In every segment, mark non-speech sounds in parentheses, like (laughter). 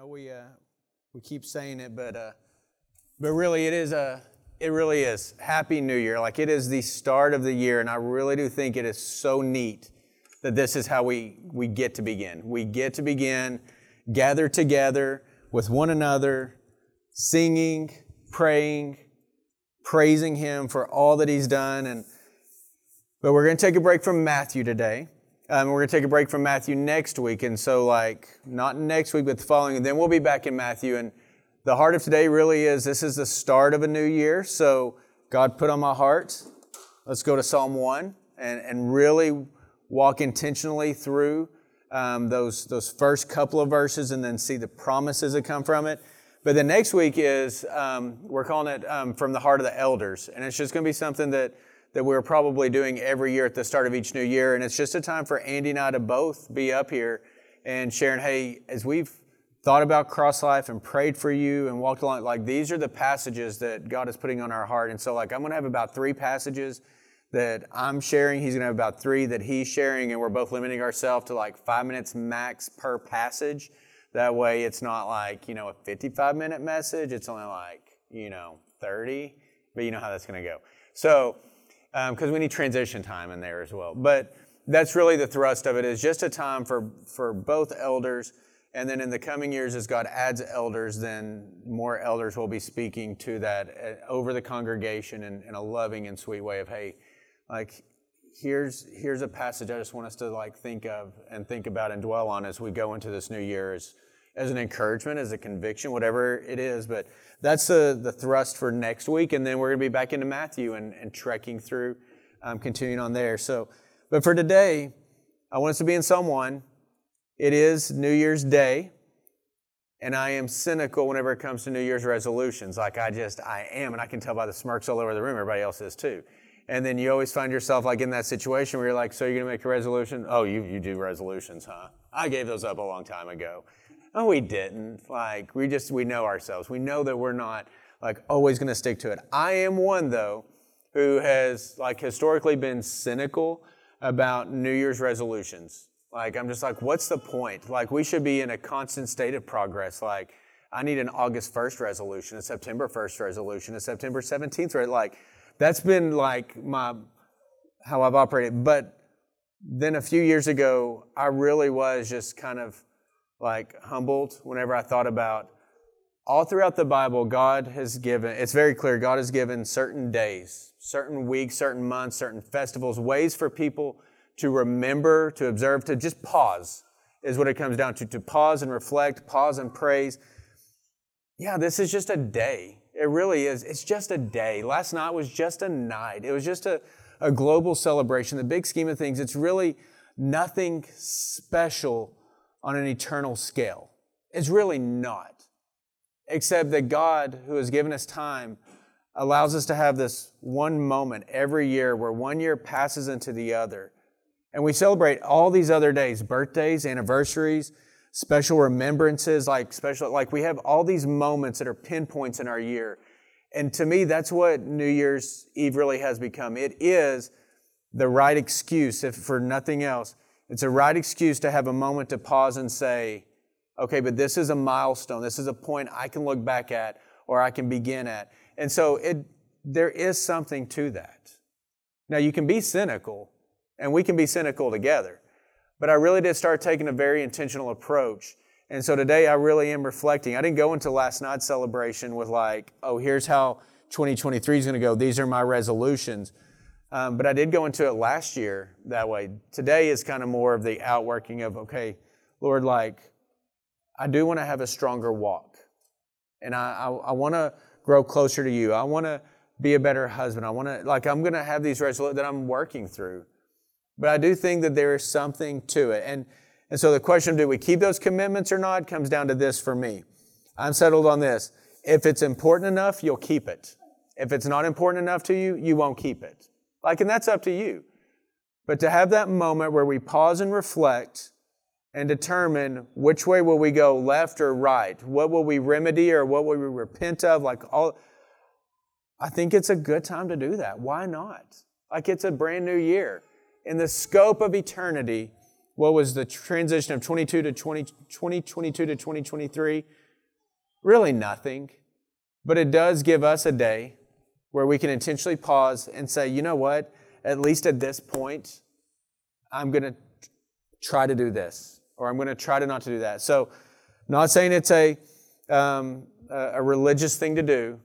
know we uh, we keep saying it, but uh, but really it is a it really is happy New Year. Like it is the start of the year, and I really do think it is so neat that this is how we we get to begin. We get to begin gather together with one another, singing, praying, praising Him for all that He's done, and but we're going to take a break from Matthew today. Um, we're going to take a break from Matthew next week. And so, like, not next week, but the following. And then we'll be back in Matthew. And the heart of today really is this is the start of a new year. So, God put on my heart, let's go to Psalm 1 and, and really walk intentionally through um, those, those first couple of verses and then see the promises that come from it. But the next week is, um, we're calling it um, From the Heart of the Elders. And it's just going to be something that that we're probably doing every year at the start of each new year. And it's just a time for Andy and I to both be up here and sharing, hey, as we've thought about cross life and prayed for you and walked along, like these are the passages that God is putting on our heart. And so, like, I'm going to have about three passages that I'm sharing. He's going to have about three that he's sharing, and we're both limiting ourselves to like five minutes max per passage. That way, it's not like, you know, a 55 minute message. It's only like, you know, 30. But you know how that's going to go. So, because um, we need transition time in there as well. But that's really the thrust of it is just a time for, for both elders. And then in the coming years, as God adds elders, then more elders will be speaking to that uh, over the congregation in, in a loving and sweet way of, hey, like, here's, here's a passage I just want us to like think of and think about and dwell on as we go into this new year as, as an encouragement, as a conviction, whatever it is. But that's the, the thrust for next week. And then we're going to be back into Matthew and, and trekking through, um, continuing on there. So, but for today, I want us to be in Psalm 1. It is New Year's Day. And I am cynical whenever it comes to New Year's resolutions. Like I just, I am. And I can tell by the smirks all over the room, everybody else is too. And then you always find yourself like in that situation where you're like, so you're going to make a resolution? Oh, you, you do resolutions, huh? I gave those up a long time ago. Oh, we didn't. Like, we just, we know ourselves. We know that we're not, like, always going to stick to it. I am one, though, who has, like, historically been cynical about New Year's resolutions. Like, I'm just like, what's the point? Like, we should be in a constant state of progress. Like, I need an August 1st resolution, a September 1st resolution, a September 17th, right? Like, that's been like my, how I've operated. But then a few years ago, I really was just kind of like humbled whenever I thought about all throughout the Bible, God has given, it's very clear, God has given certain days, certain weeks, certain months, certain festivals, ways for people to remember, to observe, to just pause, is what it comes down to. To pause and reflect, pause and praise. Yeah, this is just a day. It really is. It's just a day. Last night was just a night. It was just a, a global celebration. The big scheme of things, it's really nothing special on an eternal scale. It's really not. Except that God, who has given us time, allows us to have this one moment every year where one year passes into the other. And we celebrate all these other days, birthdays, anniversaries, special remembrances, like special, like we have all these moments that are pinpoints in our year. And to me, that's what New Year's Eve really has become. It is the right excuse, if for nothing else, it's a right excuse to have a moment to pause and say, okay, but this is a milestone. This is a point I can look back at or I can begin at. And so it, there is something to that. Now, you can be cynical, and we can be cynical together. But I really did start taking a very intentional approach. And so today I really am reflecting. I didn't go into last night's celebration with, like, oh, here's how 2023 is going to go. These are my resolutions. Um, but I did go into it last year that way. Today is kind of more of the outworking of, okay, Lord, like, I do want to have a stronger walk. And I, I, I want to grow closer to you. I want to be a better husband. I want to, like, I'm going to have these resolutions that I'm working through. But I do think that there is something to it. And, and so the question, do we keep those commitments or not, comes down to this for me. I'm settled on this. If it's important enough, you'll keep it. If it's not important enough to you, you won't keep it. Like, and that's up to you. But to have that moment where we pause and reflect and determine which way will we go, left or right? What will we remedy or what will we repent of? Like all, I think it's a good time to do that. Why not? Like it's a brand new year. In the scope of eternity, What was the transition of 22 to 20, 2022 to 2023? Really nothing. But it does give us a day where we can intentionally pause and say, you know what? At least at this point, I'm going to try to do this, or I'm going to try to not to do that. So, not saying it's a, um, a religious thing to do.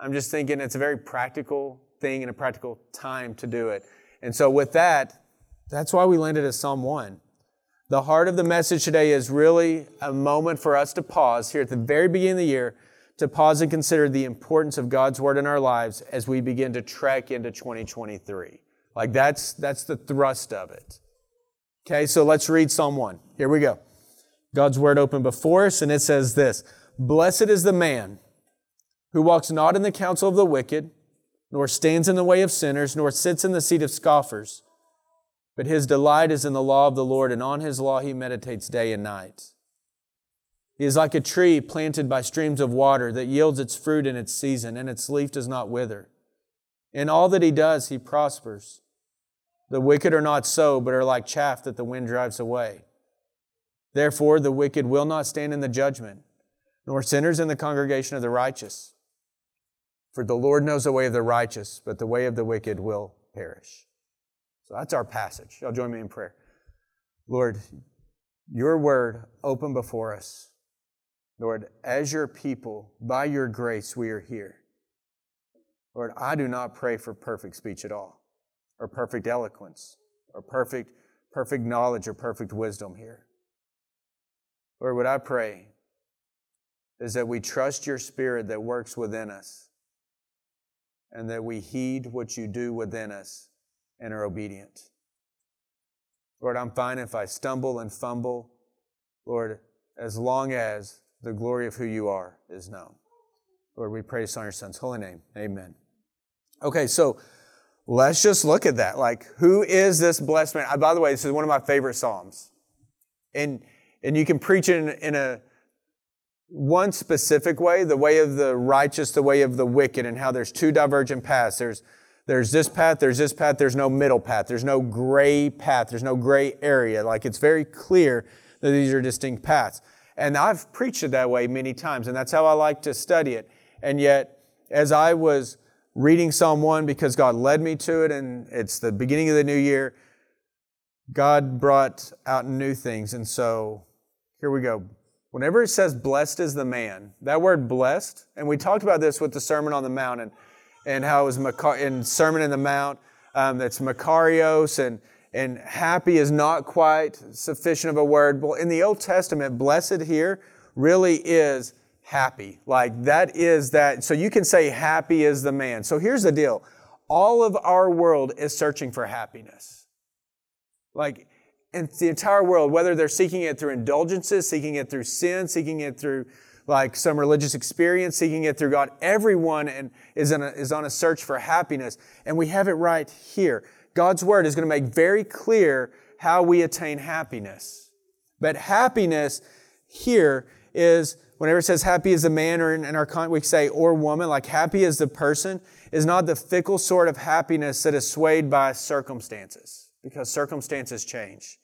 I'm just thinking it's a very practical thing and a practical time to do it. And so, with that, that's why we landed at Psalm 1. The heart of the message today is really a moment for us to pause here at the very beginning of the year to pause and consider the importance of God's word in our lives as we begin to trek into 2023. Like that's that's the thrust of it. Okay, so let's read Psalm 1. Here we go. God's word open before us, and it says this Blessed is the man who walks not in the counsel of the wicked, nor stands in the way of sinners, nor sits in the seat of scoffers. But his delight is in the law of the Lord, and on his law he meditates day and night. He is like a tree planted by streams of water that yields its fruit in its season, and its leaf does not wither. In all that he does, he prospers. The wicked are not so, but are like chaff that the wind drives away. Therefore, the wicked will not stand in the judgment, nor sinners in the congregation of the righteous. For the Lord knows the way of the righteous, but the way of the wicked will perish. So that's our passage. Y'all join me in prayer. Lord, your word open before us. Lord, as your people, by your grace, we are here. Lord, I do not pray for perfect speech at all, or perfect eloquence, or perfect, perfect knowledge, or perfect wisdom here. Lord, what I pray is that we trust your spirit that works within us, and that we heed what you do within us and are obedient. Lord, I'm fine if I stumble and fumble, Lord, as long as the glory of who you are is known. Lord, we praise on your son's holy name. Amen. Okay, so let's just look at that. Like, who is this blessed man? Uh, by the way, this is one of my favorite Psalms. And, and you can preach it in, in a one specific way, the way of the righteous, the way of the wicked, and how there's two divergent paths. There's, there's this path, there's this path, there's no middle path, there's no gray path, there's no gray area. Like it's very clear that these are distinct paths. And I've preached it that way many times, and that's how I like to study it. And yet, as I was reading Psalm 1 because God led me to it, and it's the beginning of the new year. God brought out new things. And so here we go. Whenever it says blessed is the man, that word blessed, and we talked about this with the Sermon on the Mount and, and how it was in Sermon in the Mount, um, that's Makarios, and, and happy is not quite sufficient of a word. Well, in the Old Testament, blessed here really is happy. Like that is that. So you can say happy is the man. So here's the deal. All of our world is searching for happiness. Like, in the entire world, whether they're seeking it through indulgences, seeking it through sin, seeking it through like some religious experience, seeking it through God, everyone is, a, is on a search for happiness. And we have it right here. God's word is going to make very clear how we attain happiness. But happiness here is whenever it says happy is the man, or in, our we say or woman, like happy is the person, is not the fickle sort of happiness that is swayed by circumstances, because circumstances change.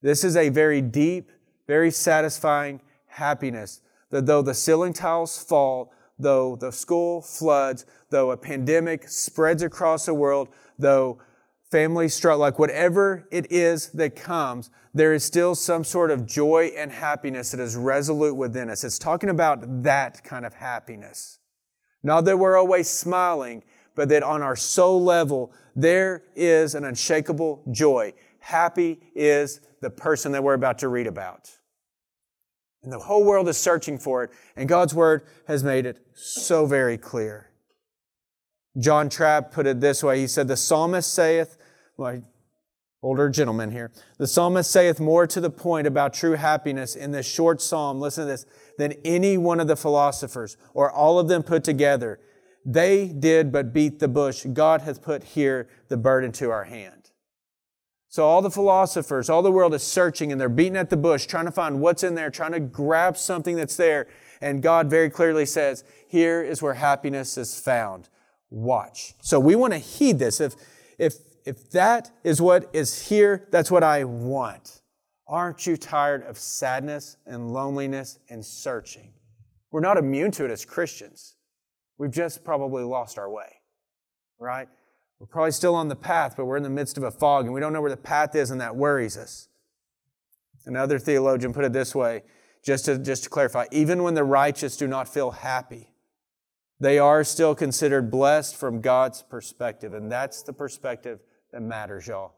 This is a very deep, very satisfying happiness that though the ceiling tiles fall, though the school floods, though a pandemic spreads across the world, though family struggle, like whatever it is that comes, there is still some sort of joy and happiness that is resolute within us. It's talking about that kind of happiness. Not that we're always smiling, but that on our soul level, there is an unshakable joy. Happy is the person that we're about to read about. And the whole world is searching for it, and God's Word has made it so very clear. John Trapp put it this way He said, The psalmist saith, well, older gentleman here, the psalmist saith more to the point about true happiness in this short psalm, listen to this, than any one of the philosophers, or all of them put together. They did but beat the bush. God hath put here the burden to our hand. So all the philosophers, all the world is searching and they're beating at the bush, trying to find what's in there, trying to grab something that's there. And God very clearly says, here is where happiness is found. Watch. So we want to heed this. If, if, if that is what is here, that's what I want. Aren't you tired of sadness and loneliness and searching? We're not immune to it as Christians. We've just probably lost our way, right? We're probably still on the path, but we're in the midst of a fog and we don't know where the path is, and that worries us. Another theologian put it this way, just to, just to clarify even when the righteous do not feel happy, they are still considered blessed from God's perspective. And that's the perspective that matters, y'all.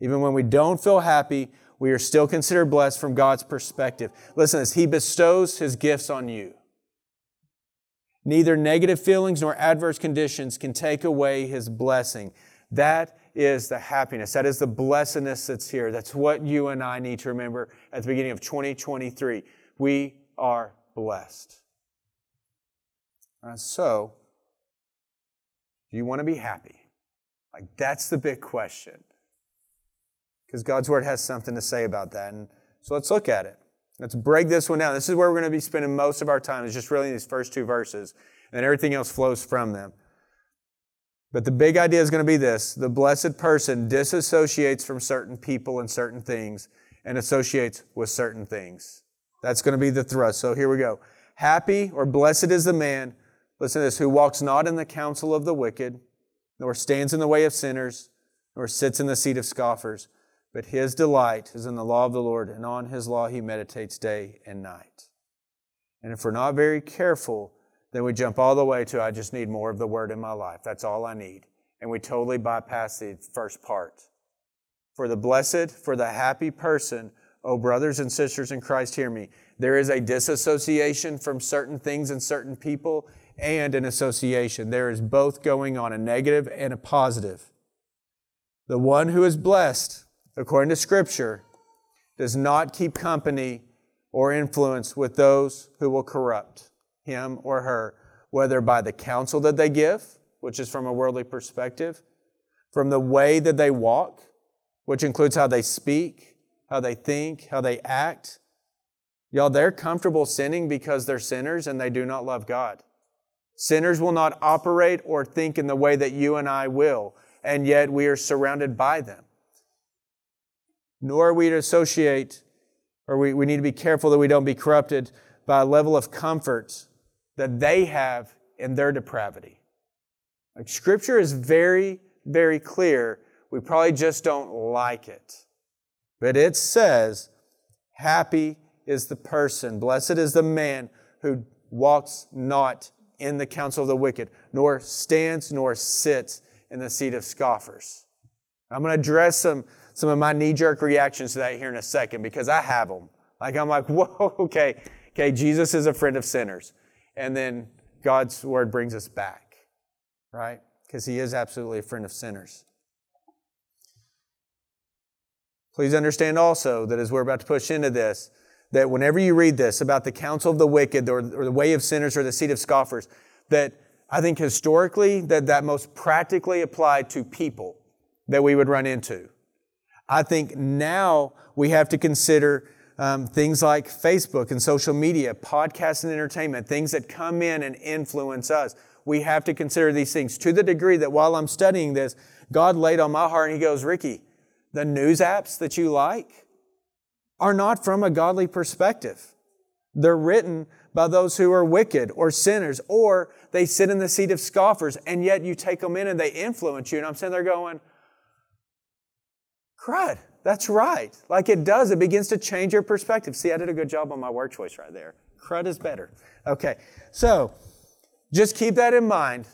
Even when we don't feel happy, we are still considered blessed from God's perspective. Listen as He bestows His gifts on you. Neither negative feelings nor adverse conditions can take away His blessing. That is the happiness. That is the blessedness that's here. That's what you and I need to remember at the beginning of 2023. We are blessed. Uh, so, do you want to be happy? Like, that's the big question. Because God's Word has something to say about that. And so let's look at it. Let's break this one down. This is where we're going to be spending most of our time, is just really these first two verses, and everything else flows from them. But the big idea is going to be this the blessed person disassociates from certain people and certain things and associates with certain things. That's going to be the thrust. So here we go. Happy or blessed is the man Listen to this who walks not in the counsel of the wicked, nor stands in the way of sinners, nor sits in the seat of scoffers, but his delight is in the law of the Lord, and on his law he meditates day and night. And if we're not very careful, then we jump all the way to, I just need more of the word in my life. That's all I need. And we totally bypass the first part. For the blessed, for the happy person, oh, brothers and sisters in Christ, hear me. There is a disassociation from certain things and certain people and an association. There is both going on, a negative and a positive. The one who is blessed, according to Scripture, does not keep company or influence with those who will corrupt him or her, whether by the counsel that they give, which is from a worldly perspective, from the way that they walk, which includes how they speak, how they think, how they act. Y'all, they're comfortable sinning because they're sinners and they do not love God. Sinners will not operate or think in the way that you and I will, and yet we are surrounded by them. Nor are we to associate, or we, we need to be careful that we don't be corrupted by a level of comfort that they have in their depravity. Like scripture is very, very clear. We probably just don't like it. But it says, Happy is the person, blessed is the man who walks not in the counsel of the wicked, nor stands nor sits in the seat of scoffers. I'm going to address some, some of my knee jerk reactions to that here in a second because I have them. Like, I'm like, (laughs) whoa, okay, okay, Jesus is a friend of sinners. And then God's word brings us back, right? Because he is absolutely a friend of sinners. Please understand also that as we're about to push into this, that whenever you read this about the counsel of the wicked or, or the way of sinners or the seat of scoffers, that I think historically that that most practically applied to people that we would run into. I think now we have to consider um, things like Facebook and social media, podcasts and entertainment, things that come in and influence us. We have to consider these things to the degree that while I'm studying this, God laid on my heart and He goes, Ricky, the news apps that you like, are not from a godly perspective. They're written by those who are wicked or sinners, or they sit in the seat of scoffers, and yet you take them in and they influence you. And I'm sitting there going, crud, that's right. Like it does, it begins to change your perspective. See, I did a good job on my word choice right there. Crud is better. Okay, so just keep that in mind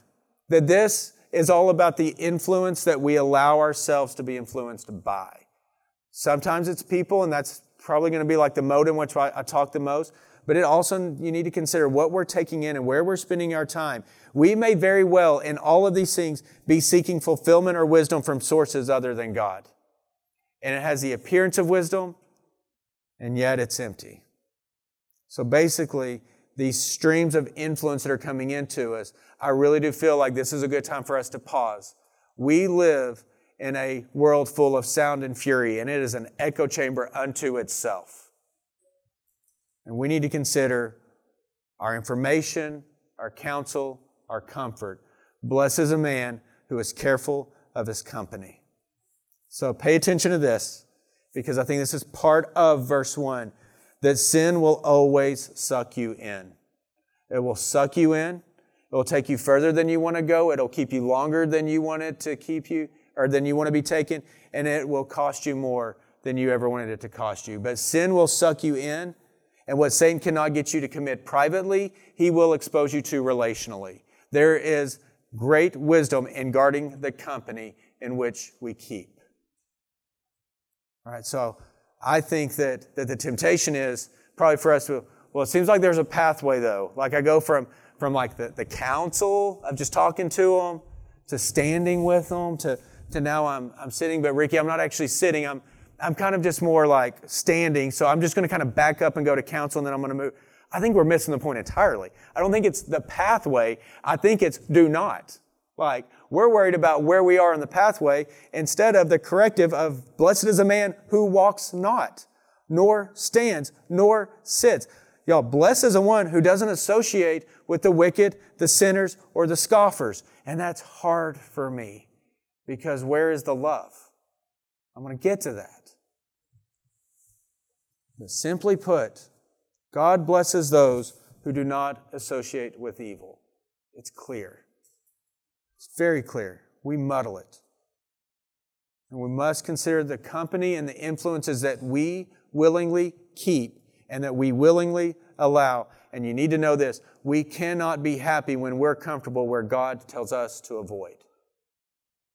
that this is all about the influence that we allow ourselves to be influenced by. Sometimes it's people, and that's probably going to be like the mode in which I, I talk the most. But it also, you need to consider what we're taking in and where we're spending our time. We may very well, in all of these things, be seeking fulfillment or wisdom from sources other than God. And it has the appearance of wisdom, and yet it's empty. So basically, these streams of influence that are coming into us, I really do feel like this is a good time for us to pause. We live in a world full of sound and fury, and it is an echo chamber unto itself. And we need to consider our information, our counsel, our comfort. Blessed is a man who is careful of his company. So pay attention to this because I think this is part of verse 1 that sin will always suck you in. It will suck you in. It will take you further than you want to go. It'll keep you longer than you want it to keep you or than you want to be taken. And it will cost you more than you ever wanted it to cost you. But sin will suck you in. And what Satan cannot get you to commit privately, he will expose you to relationally. There is great wisdom in guarding the company in which we keep. All right, so I think that, that the temptation is probably for us to, well, it seems like there's a pathway though. Like I go from, from like the, the counsel of just talking to them to standing with them to, to now I'm, I'm sitting, but Ricky, I'm not actually sitting. I'm, I'm kind of just more like standing. So I'm just going to kind of back up and go to counsel and then I'm going to move. I think we're missing the point entirely. I don't think it's the pathway. I think it's do not. Like, we're worried about where we are in the pathway instead of the corrective of blessed is a man who walks not, nor stands, nor sits. Y'all, blessed is the one who doesn't associate with the wicked, the sinners, or the scoffers. And that's hard for me because where is the love? I'm going to get to that. But simply put, God blesses those who do not associate with evil. It's clear. It's very clear. We muddle it. And we must consider the company and the influences that we willingly keep and that we willingly allow. And you need to know this we cannot be happy when we're comfortable where God tells us to avoid.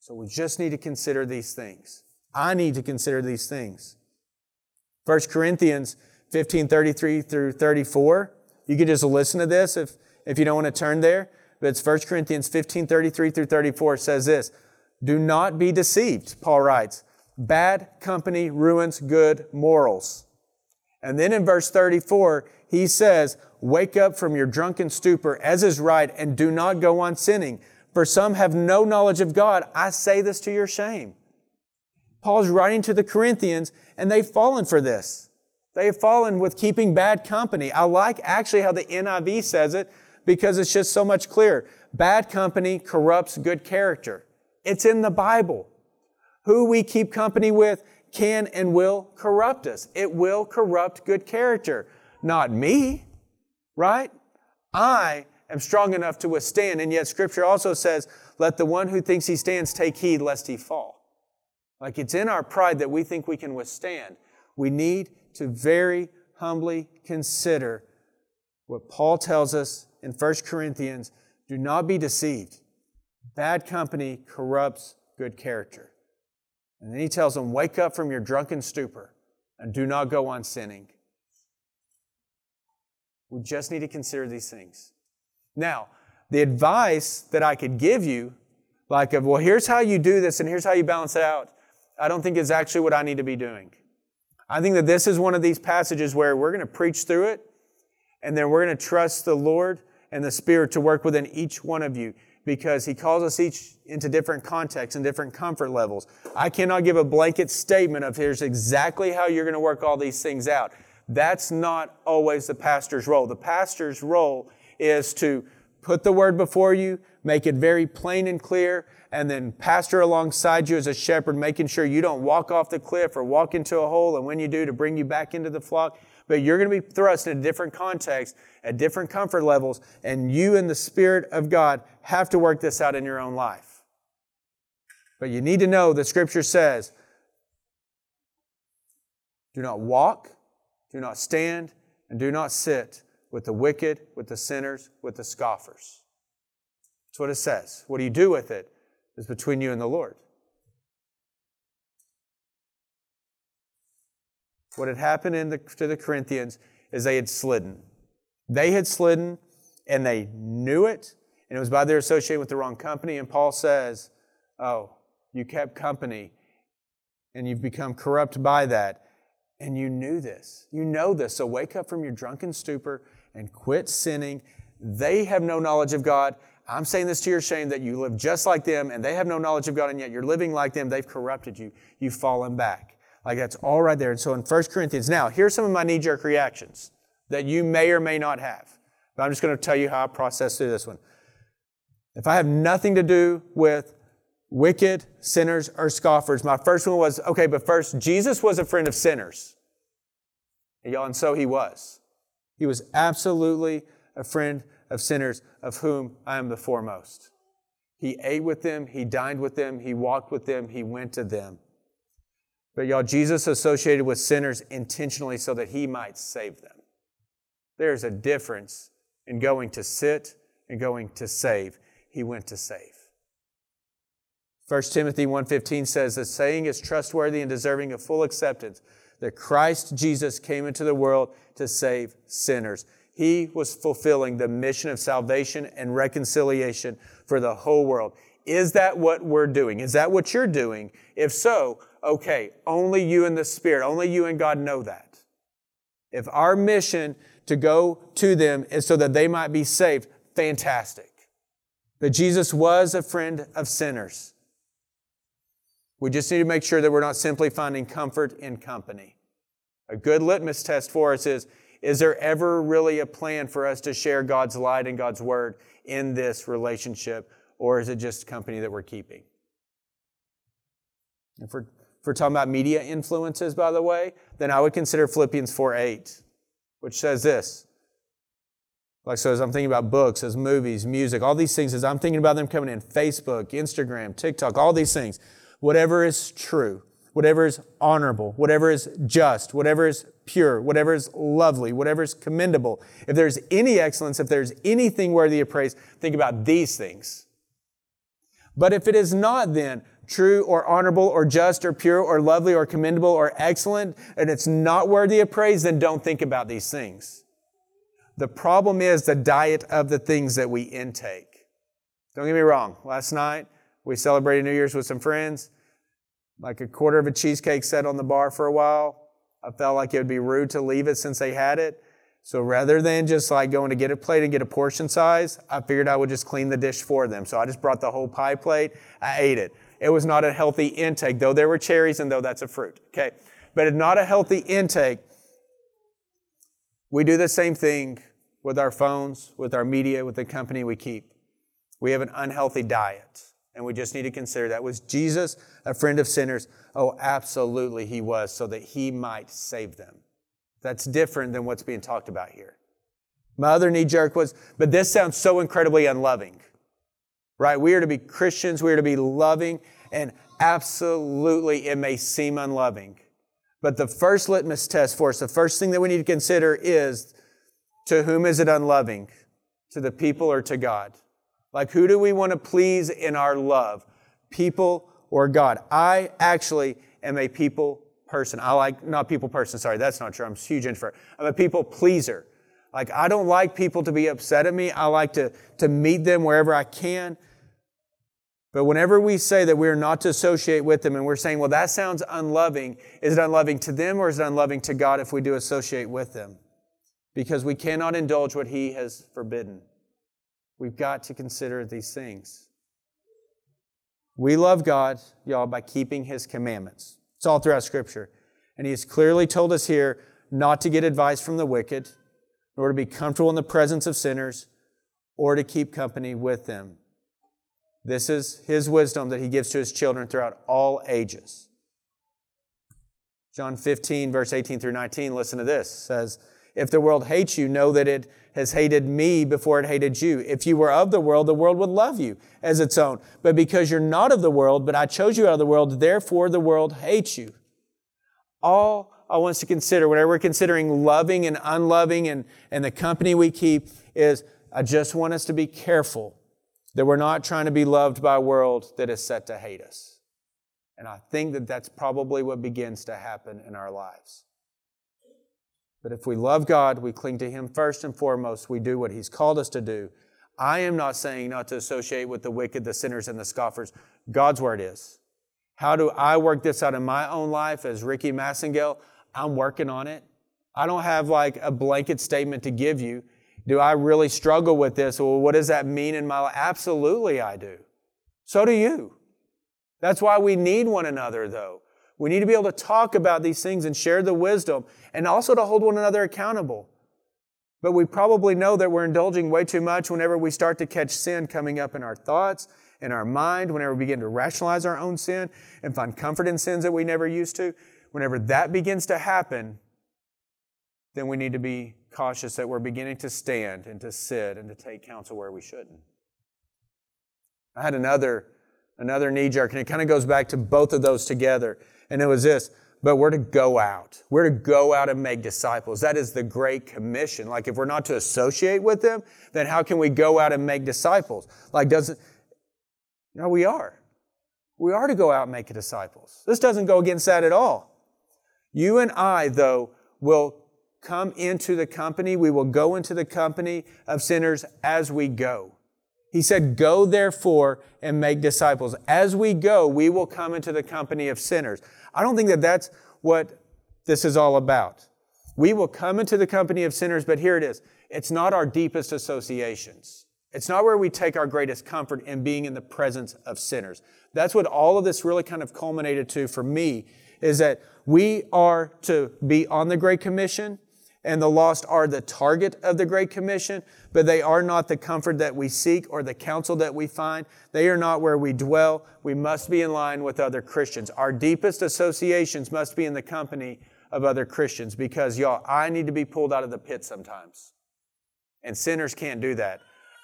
So we just need to consider these things. I need to consider these things. 1 Corinthians 15 33 through 34. You could just listen to this if, if you don't want to turn there. But it's 1 Corinthians 15 33 through 34 says this Do not be deceived, Paul writes. Bad company ruins good morals. And then in verse 34, he says, Wake up from your drunken stupor, as is right, and do not go on sinning. For some have no knowledge of God. I say this to your shame. Paul's writing to the Corinthians, and they've fallen for this. They have fallen with keeping bad company. I like actually how the NIV says it because it's just so much clearer. Bad company corrupts good character. It's in the Bible. Who we keep company with can and will corrupt us. It will corrupt good character. Not me, right? I am strong enough to withstand. And yet scripture also says, let the one who thinks he stands take heed lest he fall. Like it's in our pride that we think we can withstand. We need to very humbly consider what Paul tells us in 1 Corinthians do not be deceived. Bad company corrupts good character. And then he tells them, Wake up from your drunken stupor and do not go on sinning. We just need to consider these things. Now, the advice that I could give you, like, of, well, here's how you do this and here's how you balance it out, I don't think is actually what I need to be doing. I think that this is one of these passages where we're going to preach through it and then we're going to trust the Lord and the Spirit to work within each one of you because He calls us each into different contexts and different comfort levels. I cannot give a blanket statement of here's exactly how you're going to work all these things out. That's not always the pastor's role. The pastor's role is to put the word before you, make it very plain and clear, and then pastor alongside you as a shepherd, making sure you don't walk off the cliff or walk into a hole, and when you do, to bring you back into the flock. But you're going to be thrust in different context, at different comfort levels, and you and the Spirit of God have to work this out in your own life. But you need to know the Scripture says, do not walk, do not stand, and do not sit with the wicked, with the sinners, with the scoffers. That's what it says. What do you do with it? is between you and the Lord. What had happened the, to the Corinthians is they had slidden. They had slidden and they knew it, and it was by their associating with the wrong company. And Paul says, Oh, you kept company and you've become corrupt by that. And you knew this. You know this. So wake up from your drunken stupor and quit sinning. They have no knowledge of God. I'm saying this to your shame that you live just like them and they have no knowledge of God and yet you're living like them. They've corrupted you. You've fallen back. Like that's all right there. And so in 1 Corinthians, now here's some of my knee jerk reactions that you may or may not have. But I'm just going to tell you how I process through this one. If I have nothing to do with wicked, sinners, or scoffers. My first one was okay, but first, Jesus was a friend of sinners. And y'all, and so he was. He was absolutely a friend of sinners, of whom I am the foremost. He ate with them, he dined with them, he walked with them, he went to them. But y'all, Jesus associated with sinners intentionally so that he might save them. There's a difference in going to sit and going to save. He went to save. 1 Timothy 1:15 says the saying is trustworthy and deserving of full acceptance that Christ Jesus came into the world to save sinners. He was fulfilling the mission of salvation and reconciliation for the whole world. Is that what we're doing? Is that what you're doing? If so, okay, only you and the Spirit, only you and God know that. If our mission to go to them is so that they might be saved, fantastic. But Jesus was a friend of sinners. We just need to make sure that we're not simply finding comfort in company. A good litmus test for us is Is there ever really a plan for us to share God's light and God's word in this relationship, or is it just company that we're keeping? If we're, if we're talking about media influences, by the way, then I would consider Philippians 4 8, which says this. Like, so as I'm thinking about books, as movies, music, all these things, as I'm thinking about them coming in Facebook, Instagram, TikTok, all these things, whatever is true, whatever is honorable, whatever is just, whatever is pure, whatever is lovely, whatever is commendable, if there's any excellence, if there's anything worthy of praise, think about these things. But if it is not then true or honorable or just or pure or lovely or commendable or excellent, and it's not worthy of praise, then don't think about these things. The problem is the diet of the things that we intake. Don't get me wrong. Last night, we celebrated New Year's with some friends. Like a quarter of a cheesecake sat on the bar for a while. I felt like it would be rude to leave it since they had it. So rather than just like going to get a plate and get a portion size, I figured I would just clean the dish for them. So I just brought the whole pie plate. I ate it. It was not a healthy intake, though there were cherries and though that's a fruit. Okay. But it's not a healthy intake. We do the same thing with our phones, with our media, with the company we keep. We have an unhealthy diet. And we just need to consider that. Was Jesus a friend of sinners? Oh, absolutely he was, so that he might save them. That's different than what's being talked about here. My other knee jerk was, but this sounds so incredibly unloving, right? We are to be Christians, we are to be loving, and absolutely it may seem unloving. But the first litmus test for us, the first thing that we need to consider is to whom is it unloving? To the people or to God? Like, who do we want to please in our love? People or God? I actually am a people person. I like, not people person, sorry, that's not true. I'm a huge introvert. I'm a people pleaser. Like, I don't like people to be upset at me. I like to, to meet them wherever I can. But whenever we say that we're not to associate with them and we're saying, well, that sounds unloving, is it unloving to them or is it unloving to God if we do associate with them? Because we cannot indulge what He has forbidden. We've got to consider these things. We love God, y'all, by keeping His commandments. It's all throughout Scripture. And He has clearly told us here not to get advice from the wicked, nor to be comfortable in the presence of sinners, or to keep company with them. This is His wisdom that He gives to His children throughout all ages. John 15, verse 18 through 19, listen to this, says, If the world hates you, know that it has hated me before it hated you. If you were of the world, the world would love you as its own. But because you're not of the world, but I chose you out of the world, therefore the world hates you. All I want us to consider, whenever we're considering loving and unloving and, and the company we keep, is I just want us to be careful that we're not trying to be loved by a world that is set to hate us. And I think that that's probably what begins to happen in our lives. But if we love God, we cling to Him first and foremost, we do what He's called us to do. I am not saying not to associate with the wicked, the sinners, and the scoffers. God's word is. How do I work this out in my own life as Ricky Massengale? I'm working on it. I don't have like a blanket statement to give you. Do I really struggle with this? Well, what does that mean in my life? Absolutely, I do. So do you. That's why we need one another, though. We need to be able to talk about these things and share the wisdom and also to hold one another accountable. But we probably know that we're indulging way too much whenever we start to catch sin coming up in our thoughts in our mind, whenever we begin to rationalize our own sin and find comfort in sins that we never used to, whenever that begins to happen, then we need to be cautious that we're beginning to stand and to sit and to take counsel where we shouldn't. I had another, another knee jerk, and it kind of goes back to both of those together. And it was this but we're to go out. We're to go out and make disciples. That is the Great Commission. Like, if we're not to associate with them, then how can we go out and make disciples? Like, doesn't, no, we are. We are to go out and make disciples. This doesn't go against that at all. You and I, though, will come into the company. We will go into the company of sinners as we go. He said, Go therefore and make disciples. As we go, we will come into the company of sinners. I don't think that that's what this is all about. We will come into the company of sinners, but here it is. It's not our deepest associations. It's not where we take our greatest comfort in being in the presence of sinners. That's what all of this really kind of culminated to for me is that we are to be on the Great Commission and the lost are the target of the Great Commission, but they are not the comfort that we seek or the counsel that we find. They are not where we dwell. We must be in line with other Christians. Our deepest associations must be in the company of other Christians because, y'all, I need to be pulled out of the pit sometimes. And sinners can't do that.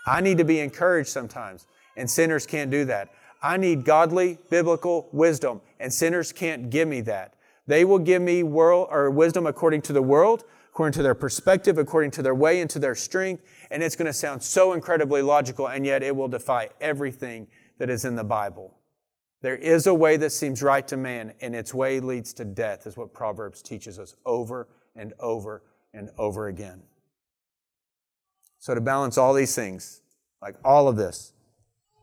I need to be encouraged sometimes, and sinners can't do that. I need godly, biblical wisdom, and sinners can't give me that. They will give me world or wisdom according to the world, according to their perspective, according to their way and to their strength. And it's going to sound so incredibly logical, and yet it will defy everything that is in the Bible. There is a way that seems right to man, and its way leads to death, is what Proverbs teaches us over and over and over again. So, to balance all these things, like all of this,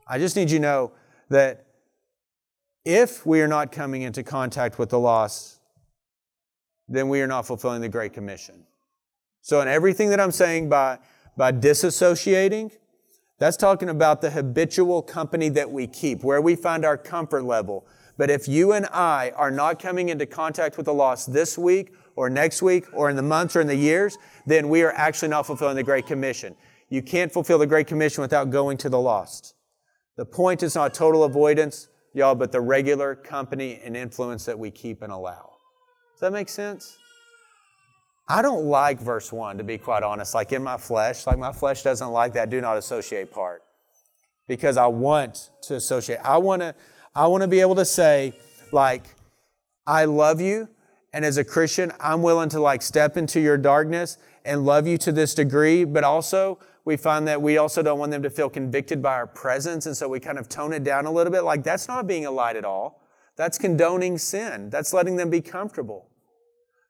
I just need you to know that if we are not coming into contact with the lost, then we are not fulfilling the Great Commission. So, in everything that I'm saying by, by disassociating, that's talking about the habitual company that we keep, where we find our comfort level. But if you and I are not coming into contact with the lost this week or next week or in the months or in the years, then we are actually not fulfilling the Great Commission. You can't fulfill the Great Commission without going to the lost. The point is not total avoidance, y'all, but the regular company and influence that we keep and allow. Does that make sense? I don't like verse 1, to be quite honest. Like in my flesh, like my flesh doesn't like that do not associate part. Because I want to associate. I want to I want to be able to say like I love you and as a Christian, I'm willing to like step into your darkness and love you to this degree, but also we find that we also don't want them to feel convicted by our presence and so we kind of tone it down a little bit. Like that's not being a light at all. That's condoning sin. That's letting them be comfortable.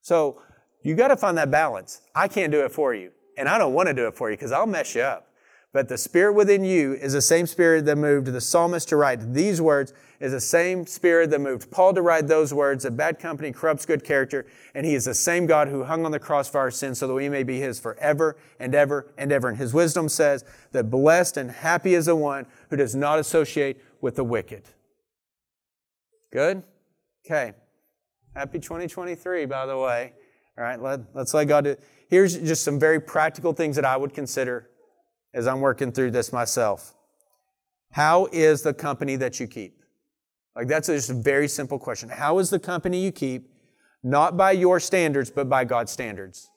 So you got to find that balance. I can't do it for you, and I don't want to do it for you because I'll mess you up. But the spirit within you is the same spirit that moved the psalmist to write these words, is the same spirit that moved Paul to write those words that bad company corrupts good character, and he is the same God who hung on the cross for our sins so that we may be his forever and ever and ever. And his wisdom says that blessed and happy is the one who does not associate with the wicked. Good? Okay. Happy 2023, by the way. All right, let, let's let God do. Here's just some very practical things that I would consider as I'm working through this myself. How is the company that you keep? Like, that's just a very simple question. How is the company you keep, not by your standards, but by God's standards?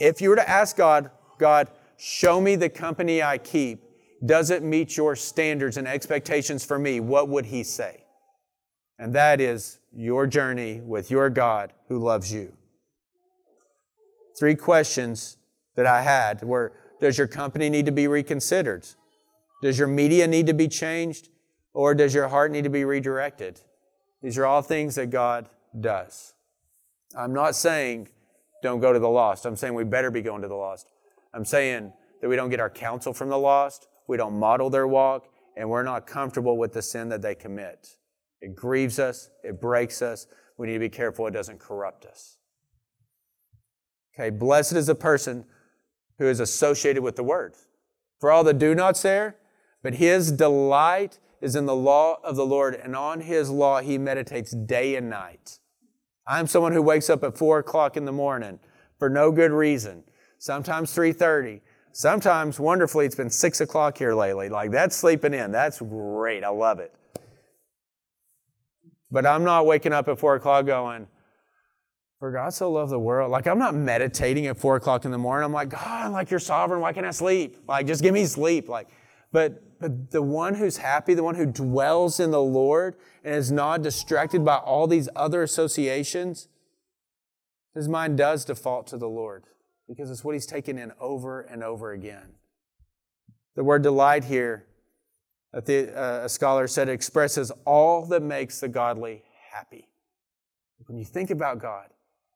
If you were to ask God, God, show me the company I keep, does it meet your standards and expectations for me? What would He say? And that is your journey with your God who loves you. Three questions that I had were Does your company need to be reconsidered? Does your media need to be changed? Or does your heart need to be redirected? These are all things that God does. I'm not saying don't go to the lost. I'm saying we better be going to the lost. I'm saying that we don't get our counsel from the lost, we don't model their walk, and we're not comfortable with the sin that they commit. It grieves us, it breaks us. We need to be careful it doesn't corrupt us. Okay, blessed is the person who is associated with the word. For all the do nots there, but his delight is in the law of the Lord, and on his law he meditates day and night. I'm someone who wakes up at four o'clock in the morning for no good reason, sometimes 3:30, sometimes, wonderfully, it's been six o'clock here lately. Like, that's sleeping in. That's great. I love it. But I'm not waking up at four o'clock going, for God so loved the world. Like, I'm not meditating at four o'clock in the morning. I'm like, God, like, you're sovereign. Why can't I sleep? Like, just give me sleep. Like, but, but the one who's happy, the one who dwells in the Lord and is not distracted by all these other associations, his mind does default to the Lord because it's what he's taken in over and over again. The word delight here, the, uh, a scholar said, it expresses all that makes the godly happy. When you think about God,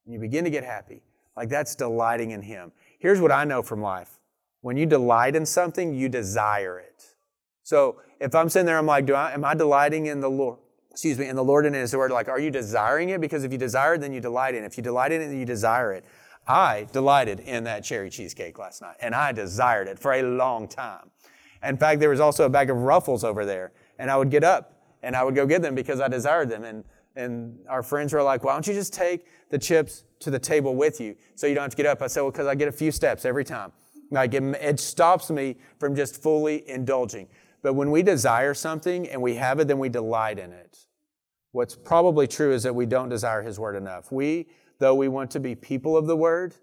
and you begin to get happy. Like that's delighting in Him. Here's what I know from life when you delight in something, you desire it. So if I'm sitting there, I'm like, do I, am I delighting in the Lord? Excuse me, in the Lord and in His Word. Like, are you desiring it? Because if you desire it, then you delight in it. If you delight in it, then you desire it. I delighted in that cherry cheesecake last night, and I desired it for a long time. In fact, there was also a bag of ruffles over there, and I would get up and I would go get them because I desired them. And and our friends were like, why don't you just take the chips to the table with you so you don't have to get up? I said, well, because I get a few steps every time. Like it, it stops me from just fully indulging. But when we desire something and we have it, then we delight in it. What's probably true is that we don't desire His Word enough. We, though we want to be people of the Word,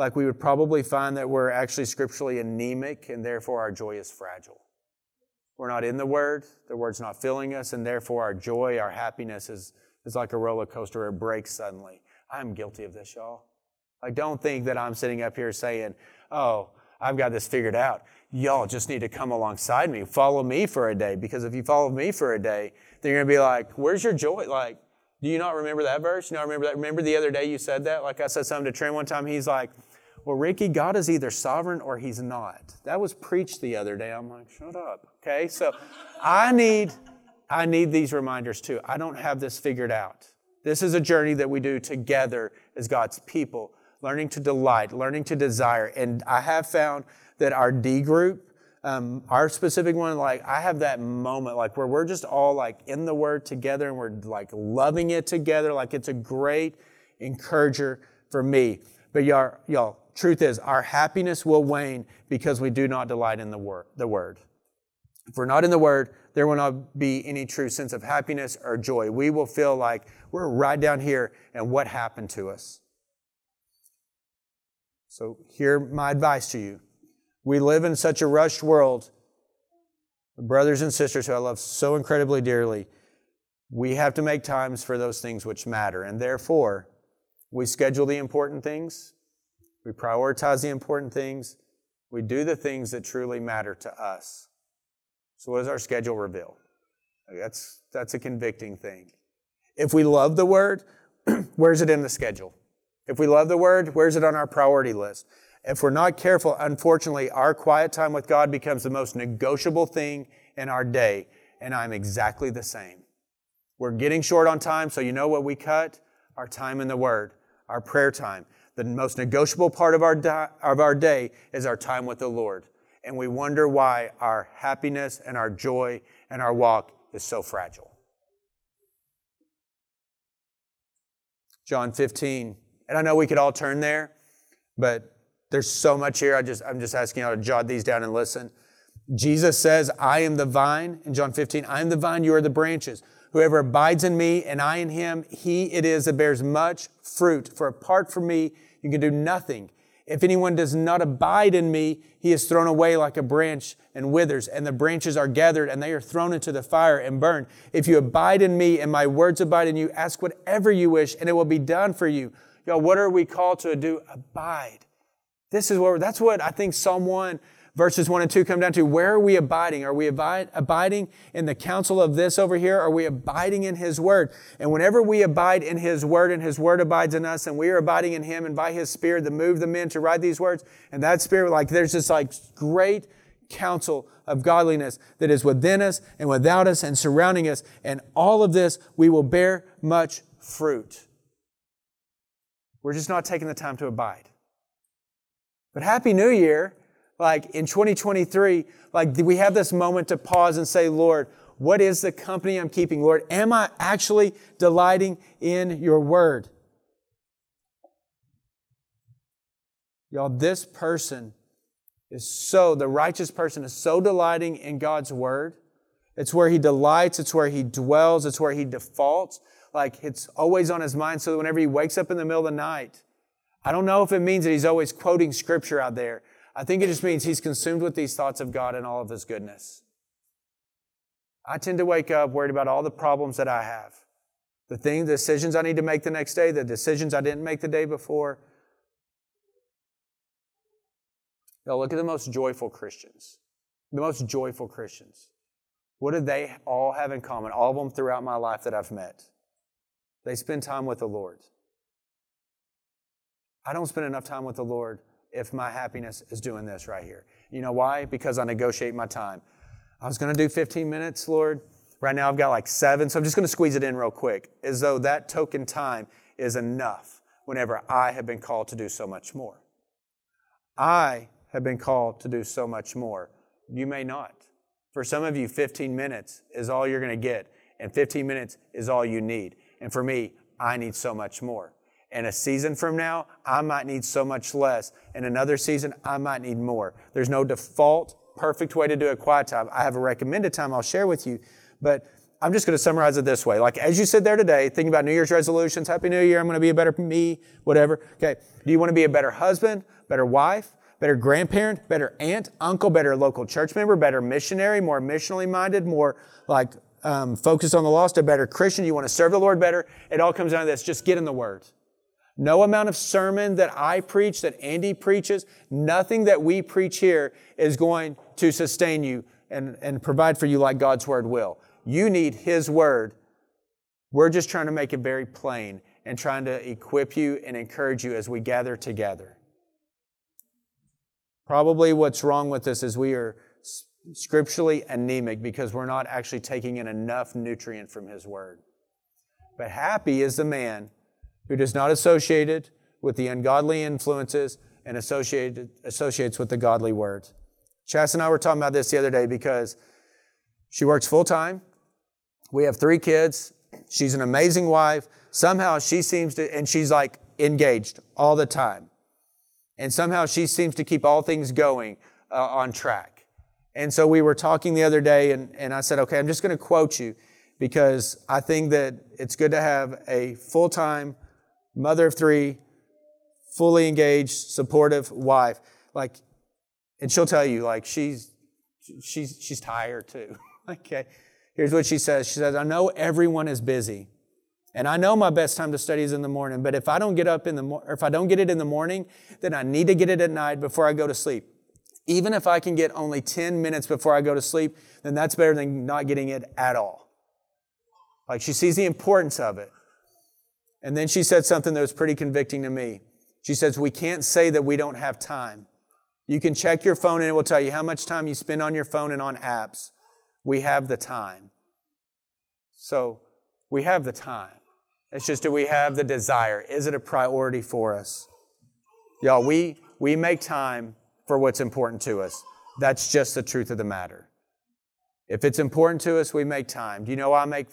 like we would probably find that we're actually scripturally anemic and therefore our joy is fragile. We're not in the Word, the Word's not filling us, and therefore our joy, our happiness is it's like a roller coaster, it breaks suddenly. I'm guilty of this, y'all. Like, don't think that I'm sitting up here saying, oh, I've got this figured out. Y'all just need to come alongside me. Follow me for a day. Because if you follow me for a day, then you're going to be like, where's your joy? Like, do you not remember that verse? You know, remember that? Remember the other day you said that? Like I said something to Trent one time. He's like, well, Ricky, God is either sovereign or he's not. That was preached the other day. I'm like, shut up. Okay. So I need, I need these reminders too. I don't have this figured out. This is a journey that we do together as God's people, learning to delight, learning to desire. And I have found that our D group, um, our specific one, like I have that moment, like where we're just all like in the Word together and we're like loving it together. Like it's a great encourager for me. But y'all, y'all, truth is, our happiness will wane because we do not delight in the Word. The word. If we're not in the Word, there will not be any true sense of happiness or joy. We will feel like we're right down here and what happened to us. So, here my advice to you. We live in such a rushed world. Brothers and sisters who I love so incredibly dearly, we have to make times for those things which matter. And therefore, we schedule the important things, we prioritize the important things, we do the things that truly matter to us. So, what does our schedule reveal? That's, that's a convicting thing. If we love the word, (clears throat) where's it in the schedule? If we love the word, where's it on our priority list? If we're not careful, unfortunately, our quiet time with God becomes the most negotiable thing in our day. And I'm exactly the same. We're getting short on time, so you know what we cut? Our time in the Word, our prayer time. The most negotiable part of our, di- of our day is our time with the Lord and we wonder why our happiness and our joy and our walk is so fragile. John 15. And I know we could all turn there, but there's so much here. I just, I'm just asking you to jot these down and listen. Jesus says, I am the vine in John 15. I am the vine, you are the branches. Whoever abides in me and I in him, he it is that bears much fruit. For apart from me, you can do nothing. If anyone does not abide in me, he is thrown away like a branch and withers, and the branches are gathered and they are thrown into the fire and burned. If you abide in me and my words abide in you, ask whatever you wish and it will be done for you. Y'all, what are we called to do? Abide. This is what, that's what I think Psalm 1 verses 1 and 2 come down to where are we abiding? Are we abiding in the counsel of this over here? Are we abiding in His Word? And whenever we abide in His Word and His Word abides in us and we are abiding in Him and by His Spirit to move the men to write these words, and that Spirit, like there's this like great counsel of godliness that is within us and without us and surrounding us. And all of this, we will bear much fruit. We're just not taking the time to abide. But Happy New Year like in 2023, like we have this moment to pause and say, Lord, what is the company I'm keeping? Lord, am I actually delighting in your word? Y'all, this person is so, the righteous person is so delighting in God's word. It's where he delights, it's where he dwells, it's where he defaults. Like it's always on his mind so that whenever he wakes up in the middle of the night, I don't know if it means that he's always quoting scripture out there. I think it just means he's consumed with these thoughts of God and all of his goodness. I tend to wake up worried about all the problems that I have. The thing, the decisions I need to make the next day, the decisions I didn't make the day before. Now look at the most joyful Christians. The most joyful Christians. What do they all have in common? All of them throughout my life that I've met. They spend time with the Lord. I don't spend enough time with the Lord if my happiness is doing this right here. You know why? Because I negotiate my time. I was going to do 15 minutes, Lord. Right now I've got like seven, so I'm just going to squeeze it in real quick, as though that token time is enough whenever I have been called to do so much more. I have been called to do so much more. You may not. For some of you, 15 minutes is all you're going to get, and 15 minutes is all you need. And for me, I need so much more. And a season from now, I might need so much less. And another season, I might need more. There's no default perfect way to do a quiet time. I have a recommended time I'll share with you, but I'm just going to summarize it this way. Like as you sit there today, thinking about New Year's resolutions, Happy New Year, I'm going to be a better me, whatever. Okay. Do you want to be a better husband, better wife, better grandparent, better aunt, uncle, better local church member, better missionary, more missionally minded, more like um, focused on the lost, a better Christian? You want to serve the Lord better? It all comes down to this. Just get in the Word. No amount of sermon that I preach, that Andy preaches, nothing that we preach here is going to sustain you and, and provide for you like God's Word will. You need His Word. We're just trying to make it very plain and trying to equip you and encourage you as we gather together. Probably what's wrong with us is we are scripturally anemic because we're not actually taking in enough nutrient from His Word. But happy is the man who does not associate it with the ungodly influences and associates with the godly words. Chas and I were talking about this the other day because she works full time. We have three kids. She's an amazing wife. Somehow she seems to, and she's like engaged all the time. And somehow she seems to keep all things going uh, on track. And so we were talking the other day, and, and I said, okay, I'm just going to quote you because I think that it's good to have a full time mother of three, fully engaged, supportive wife. Like, and she'll tell you, like, she's she's she's tired too. (laughs) okay. Eh, here's what she says. She says, I know everyone is busy. And I know my best time to study is in the morning, but if I don't get up in the or if I don't get it in the morning, then I need to get it at night before I go to sleep. Even if I can get only 10 minutes before I go to sleep, then that's better than not getting it at all. Like she sees the importance of it. And then she said something that was pretty convicting to me. She says, We can't say that we don't have time. You can check your phone and it will tell you how much time you spend on your phone and on apps. We have the time. So we have the time. It's just do we have the desire? Is it a priority for us? Y'all, we, we make time for what's important to us. That's just the truth of the matter. If it's important to us, we make time. Do you know why I make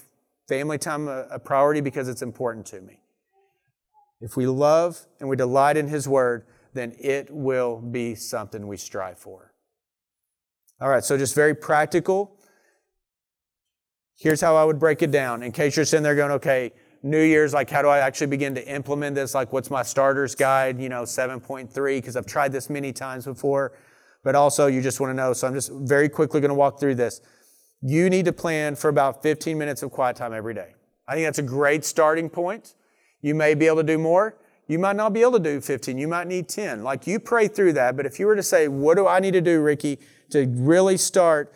family time a, a priority because it's important to me. If we love and we delight in His Word, then it will be something we strive for. All right, so just very practical. Here's how I would break it down in case you're sitting there going, okay, New Year's, like how do I actually begin to implement this? Like, what's my starter's guide, you know, 7.3, because I've tried this many times before, but also you just want to know. So I'm just very quickly going to walk through this you need to plan for about 15 minutes of quiet time every day. I think that's a great starting point. You may be able to do more. You might not be able to do 15. You might need 10. Like you pray through that. But if you were to say, what do I need to do, Ricky, to really start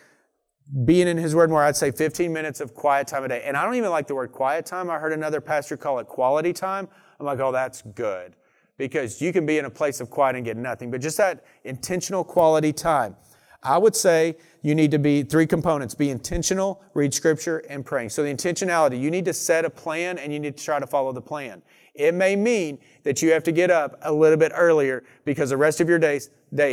being in his word more, I'd say 15 minutes of quiet time a day. And I don't even like the word quiet time. I heard another pastor call it quality time. I'm like, oh, that's good. Because you can be in a place of quiet and get nothing. But just that intentional quality time. I would say you need to be three components be intentional, read scripture, and praying. So, the intentionality, you need to set a plan and you need to try to follow the plan. It may mean that you have to get up a little bit earlier because the rest of your day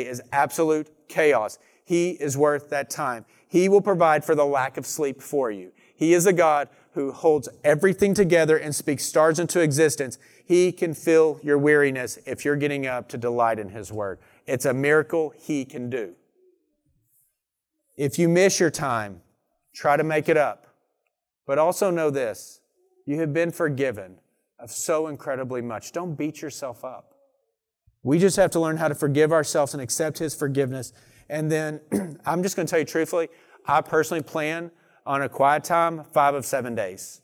is absolute chaos. He is worth that time. He will provide for the lack of sleep for you. He is a God who holds everything together and speaks stars into existence. He can fill your weariness if you're getting up to delight in His Word. It's a miracle He can do. If you miss your time, try to make it up. But also know this you have been forgiven of so incredibly much. Don't beat yourself up. We just have to learn how to forgive ourselves and accept His forgiveness. And then (clears throat) I'm just going to tell you truthfully, I personally plan on a quiet time five of seven days.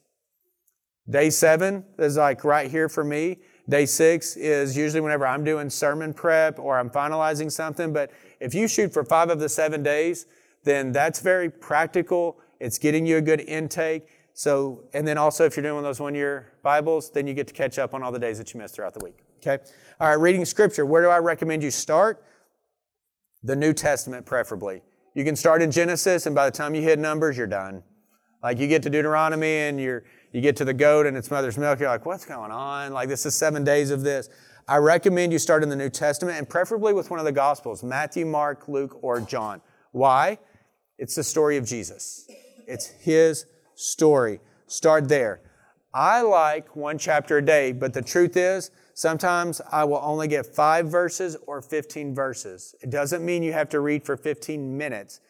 Day seven is like right here for me. Day six is usually whenever I'm doing sermon prep or I'm finalizing something. But if you shoot for five of the seven days, then that's very practical. It's getting you a good intake. So, and then also if you're doing those one year Bibles, then you get to catch up on all the days that you missed throughout the week. Okay? All right, reading scripture. Where do I recommend you start? The New Testament, preferably. You can start in Genesis, and by the time you hit Numbers, you're done. Like you get to Deuteronomy and you're you get to the goat and its mother's milk, you're like, what's going on? Like, this is seven days of this. I recommend you start in the New Testament and preferably with one of the Gospels Matthew, Mark, Luke, or John. Why? It's the story of Jesus, it's his story. Start there. I like one chapter a day, but the truth is, sometimes I will only get five verses or 15 verses. It doesn't mean you have to read for 15 minutes.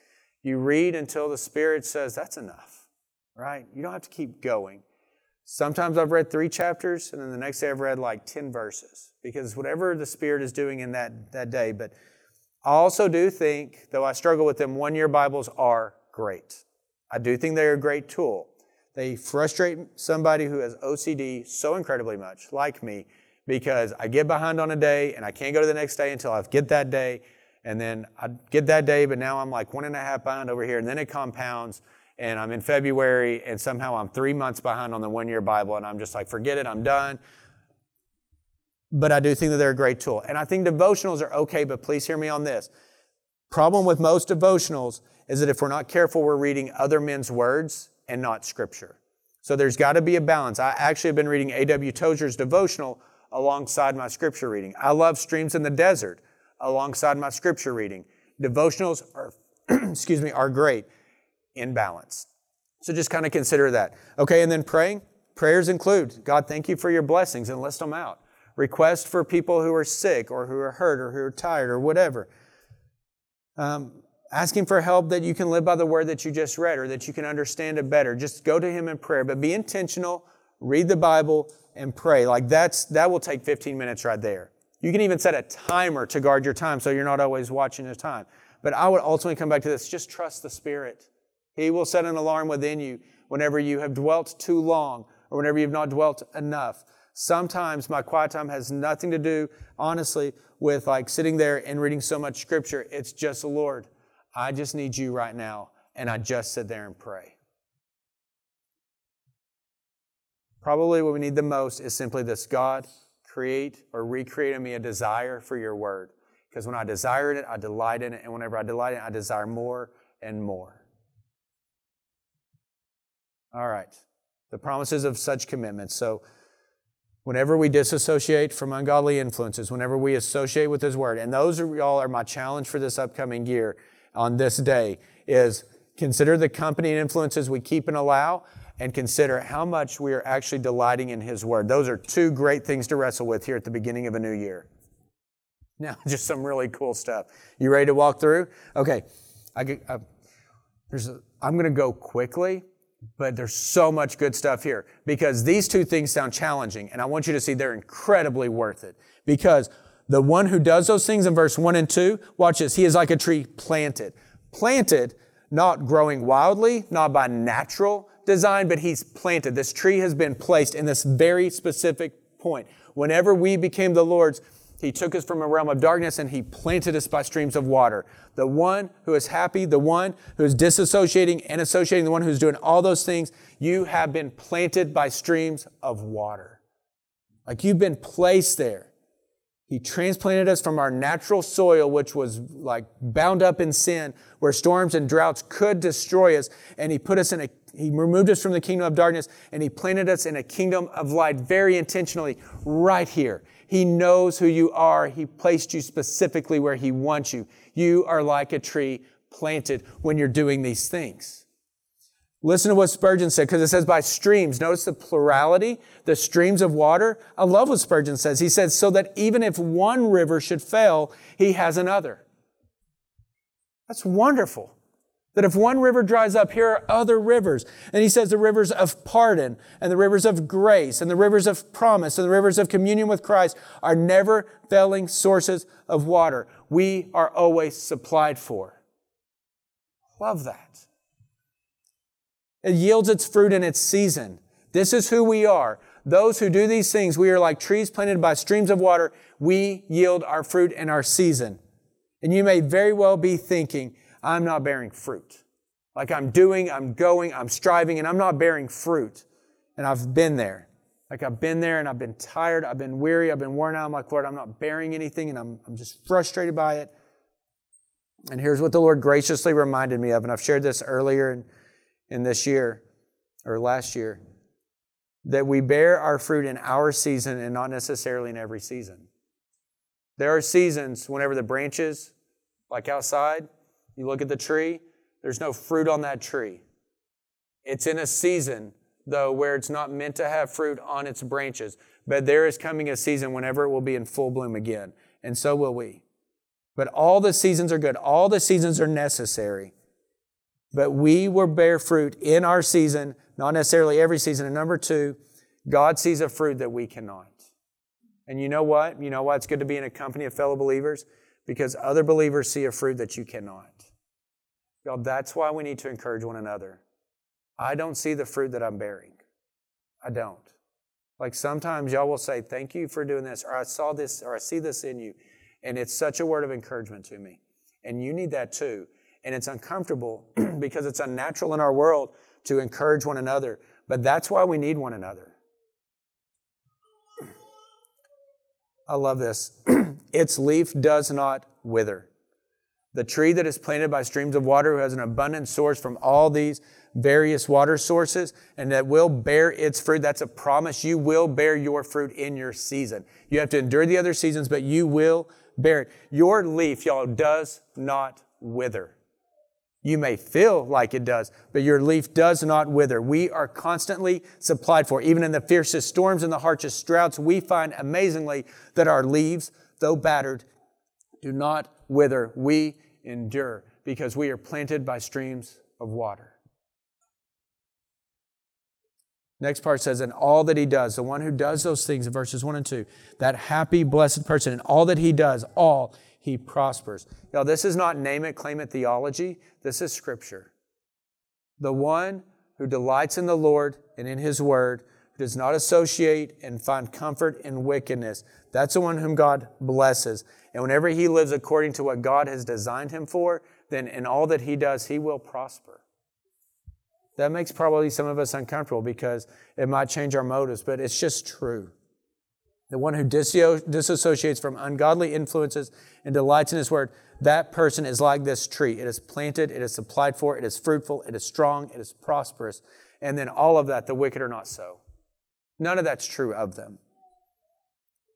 You read until the Spirit says, that's enough, right? You don't have to keep going. Sometimes I've read three chapters, and then the next day I've read like 10 verses because whatever the Spirit is doing in that, that day. But I also do think, though I struggle with them, one year Bibles are great. I do think they're a great tool. They frustrate somebody who has OCD so incredibly much, like me, because I get behind on a day and I can't go to the next day until I get that day. And then I get that day, but now I'm like one and a half behind over here, and then it compounds and I'm in February, and somehow I'm three months behind on the one year Bible, and I'm just like, forget it, I'm done. But I do think that they're a great tool. And I think devotionals are okay, but please hear me on this. Problem with most devotionals is that if we're not careful, we're reading other men's words and not scripture. So there's got to be a balance. I actually have been reading A.W. Tozer's devotional alongside my scripture reading. I love Streams in the Desert alongside my scripture reading. Devotionals are, (clears throat) excuse me, are great in balance. So just kind of consider that. Okay, and then praying. Prayers include God, thank you for your blessings and list them out. Request for people who are sick or who are hurt or who are tired or whatever. Um, asking for help that you can live by the word that you just read or that you can understand it better. Just go to Him in prayer, but be intentional, read the Bible, and pray. Like that's, that will take 15 minutes right there. You can even set a timer to guard your time so you're not always watching the time. But I would ultimately come back to this just trust the Spirit. He will set an alarm within you whenever you have dwelt too long or whenever you've not dwelt enough. Sometimes my quiet time has nothing to do, honestly, with like sitting there and reading so much scripture. It's just, the Lord, I just need you right now. And I just sit there and pray. Probably what we need the most is simply this God, create or recreate in me a desire for your word. Because when I desire it, I delight in it. And whenever I delight in it, I desire more and more. All right. The promises of such commitments. So, whenever we disassociate from ungodly influences, whenever we associate with His Word, and those are all are my challenge for this upcoming year on this day is consider the company and influences we keep and allow, and consider how much we are actually delighting in His Word. Those are two great things to wrestle with here at the beginning of a new year. (laughs) Now, just some really cool stuff. You ready to walk through? Okay. I, I, uh, there's a, I'm going to go quickly but there's so much good stuff here because these two things sound challenging, and I want you to see they're incredibly worth it. Because the one who does those things in verse 1 and 2, watch this, he is like a tree planted. Planted, not growing wildly, not by natural design, but he's planted. This tree has been placed in this very specific point. Whenever we became the Lord's, he took us from a realm of darkness and he planted us by streams of water. The one who is happy, the one who is disassociating and associating, the one who's doing all those things, you have been planted by streams of water. Like you've been placed there. He transplanted us from our natural soil, which was like bound up in sin, where storms and droughts could destroy us. And he put us in a, he removed us from the kingdom of darkness and he planted us in a kingdom of light very intentionally right here. He knows who you are. He placed you specifically where He wants you. You are like a tree planted when you're doing these things. Listen to what Spurgeon said, because it says by streams. Notice the plurality, the streams of water. I love what Spurgeon says. He says, so that even if one river should fail, he has another. That's wonderful. That if one river dries up, here are other rivers. And he says the rivers of pardon and the rivers of grace and the rivers of promise and the rivers of communion with Christ are never failing sources of water. We are always supplied for. Love that. It yields its fruit in its season. This is who we are. Those who do these things, we are like trees planted by streams of water. We yield our fruit in our season. And you may very well be thinking, I'm not bearing fruit. Like I'm doing, I'm going, I'm striving, and I'm not bearing fruit. And I've been there. Like I've been there and I've been tired, I've been weary, I've been worn out. I'm like, Lord, I'm not bearing anything and I'm, I'm just frustrated by it. And here's what the Lord graciously reminded me of, and I've shared this earlier in, in this year or last year that we bear our fruit in our season and not necessarily in every season. There are seasons whenever the branches, like outside, you look at the tree, there's no fruit on that tree. It's in a season, though, where it's not meant to have fruit on its branches. But there is coming a season whenever it will be in full bloom again. And so will we. But all the seasons are good. All the seasons are necessary. But we will bear fruit in our season, not necessarily every season. And number two, God sees a fruit that we cannot. And you know what? You know why it's good to be in a company of fellow believers? Because other believers see a fruit that you cannot. Y'all, that's why we need to encourage one another. I don't see the fruit that I'm bearing. I don't. Like sometimes y'all will say, Thank you for doing this, or I saw this, or I see this in you. And it's such a word of encouragement to me. And you need that too. And it's uncomfortable (clears throat) because it's unnatural in our world to encourage one another. But that's why we need one another. I love this. (clears throat) its leaf does not wither. The tree that is planted by streams of water, who has an abundant source from all these various water sources, and that will bear its fruit. That's a promise. You will bear your fruit in your season. You have to endure the other seasons, but you will bear it. Your leaf, y'all, does not wither. You may feel like it does, but your leaf does not wither. We are constantly supplied for. Even in the fiercest storms and the harshest droughts, we find amazingly that our leaves, though battered, do not wither. We endure because we are planted by streams of water. Next part says, and all that he does, the one who does those things in verses 1 and 2, that happy, blessed person, and all that he does, all he prospers. Now, this is not name it, claim it theology. This is scripture. The one who delights in the Lord and in his word, who does not associate and find comfort in wickedness, that's the one whom God blesses. And whenever he lives according to what God has designed him for, then in all that he does, he will prosper. That makes probably some of us uncomfortable because it might change our motives, but it's just true. The one who disassociates from ungodly influences and delights in his word, that person is like this tree. It is planted, it is supplied for, it is fruitful, it is strong, it is prosperous. And then all of that, the wicked are not so. None of that's true of them.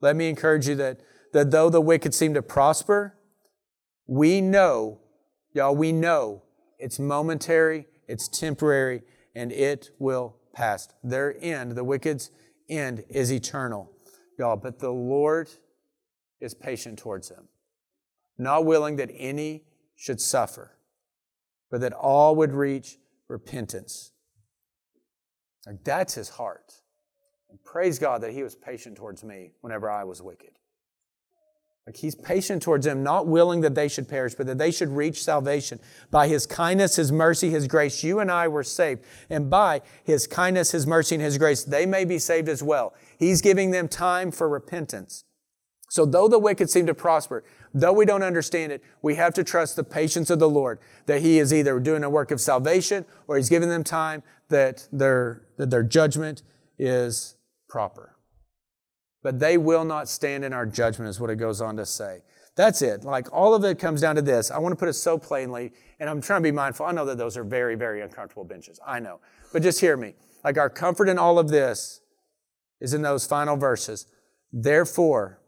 Let me encourage you that that though the wicked seem to prosper, we know, y'all, we know it's momentary, it's temporary, and it will pass. Their end, the wicked's end, is eternal, y'all. But the Lord is patient towards them, not willing that any should suffer, but that all would reach repentance. Like that's his heart. And praise God that he was patient towards me whenever I was wicked. Like he's patient towards them, not willing that they should perish, but that they should reach salvation. By his kindness, his mercy, his grace, you and I were saved. And by his kindness, his mercy, and his grace, they may be saved as well. He's giving them time for repentance. So though the wicked seem to prosper, though we don't understand it, we have to trust the patience of the Lord, that he is either doing a work of salvation or he's giving them time that their, that their judgment is proper but they will not stand in our judgment, is what it goes on to say. That's it. Like all of it comes down to this. I want to put it so plainly, and I'm trying to be mindful. I know that those are very, very uncomfortable benches. I know. But just hear me. Like our comfort in all of this is in those final verses. Therefore,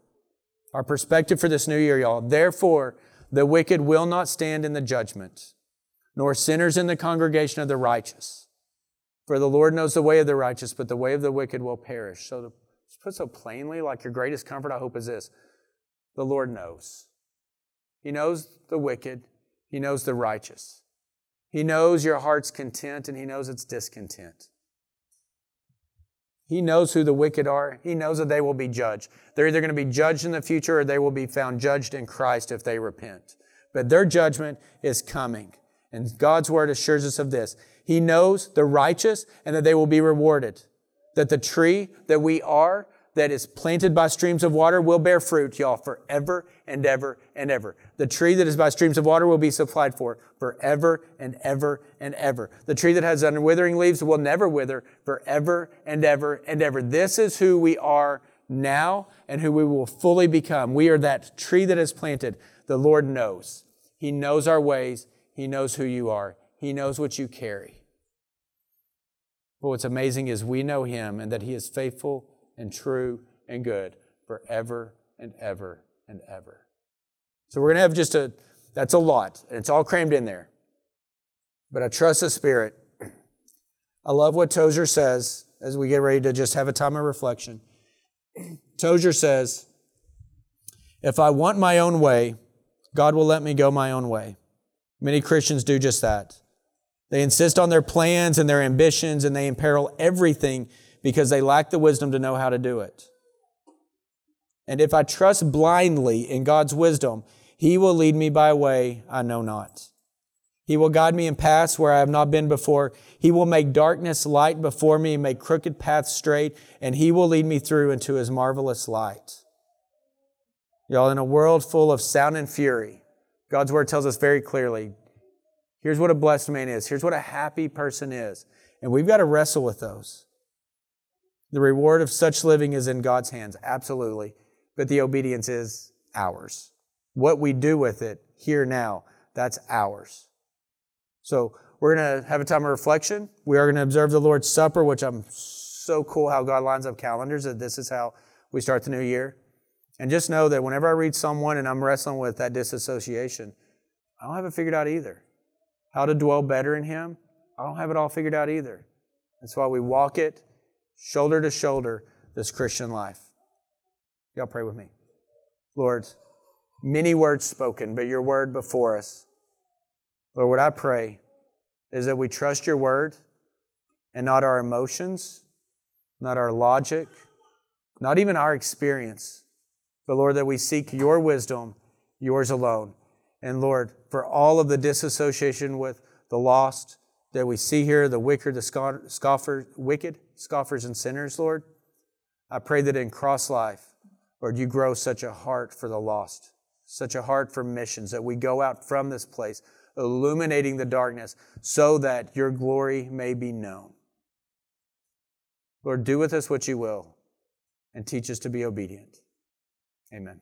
our perspective for this new year, y'all, therefore, the wicked will not stand in the judgment, nor sinners in the congregation of the righteous. For the Lord knows the way of the righteous, but the way of the wicked will perish. So, to put so plainly, like your greatest comfort, I hope, is this the Lord knows. He knows the wicked, He knows the righteous. He knows your heart's content, and He knows its discontent. He knows who the wicked are. He knows that they will be judged. They're either going to be judged in the future or they will be found judged in Christ if they repent. But their judgment is coming. And God's word assures us of this. He knows the righteous and that they will be rewarded. That the tree that we are that is planted by streams of water will bear fruit, y'all, forever and ever and ever. The tree that is by streams of water will be supplied for forever and ever and ever. The tree that has unwithering leaves will never wither forever and ever and ever. This is who we are now and who we will fully become. We are that tree that is planted. The Lord knows. He knows our ways. He knows who you are. He knows what you carry. But what's amazing is we know Him and that He is faithful and true and good forever and ever and ever. So we're going to have just a, that's a lot. And it's all crammed in there. But I trust the Spirit. (clears throat) I love what Tozer says as we get ready to just have a time of reflection. (clears throat) Tozer says, If I want my own way, God will let me go my own way. Many Christians do just that. They insist on their plans and their ambitions, and they imperil everything because they lack the wisdom to know how to do it. And if I trust blindly in God's wisdom, He will lead me by a way I know not. He will guide me in paths where I have not been before. He will make darkness light before me and make crooked paths straight, and He will lead me through into His marvelous light. Y'all, in a world full of sound and fury, God's Word tells us very clearly here's what a blessed man is, here's what a happy person is. And we've got to wrestle with those. The reward of such living is in God's hands, absolutely. But the obedience is ours. What we do with it here now, that's ours. So we're going to have a time of reflection. We are going to observe the Lord's Supper, which I'm so cool how God lines up calendars that this is how we start the new year. And just know that whenever I read someone and I'm wrestling with that disassociation, I don't have it figured out either. How to dwell better in Him, I don't have it all figured out either. That's why we walk it shoulder to shoulder, this Christian life. Y'all pray with me. Lord, many words spoken, but your word before us. Lord, what I pray is that we trust your word and not our emotions, not our logic, not even our experience, but Lord, that we seek your wisdom, yours alone. And Lord, for all of the disassociation with the lost that we see here, the wicked, the scoffer, wicked, scoffers and sinners, Lord. I pray that in cross life, Lord, you grow such a heart for the lost, such a heart for missions, that we go out from this place illuminating the darkness so that your glory may be known. Lord, do with us what you will and teach us to be obedient. Amen.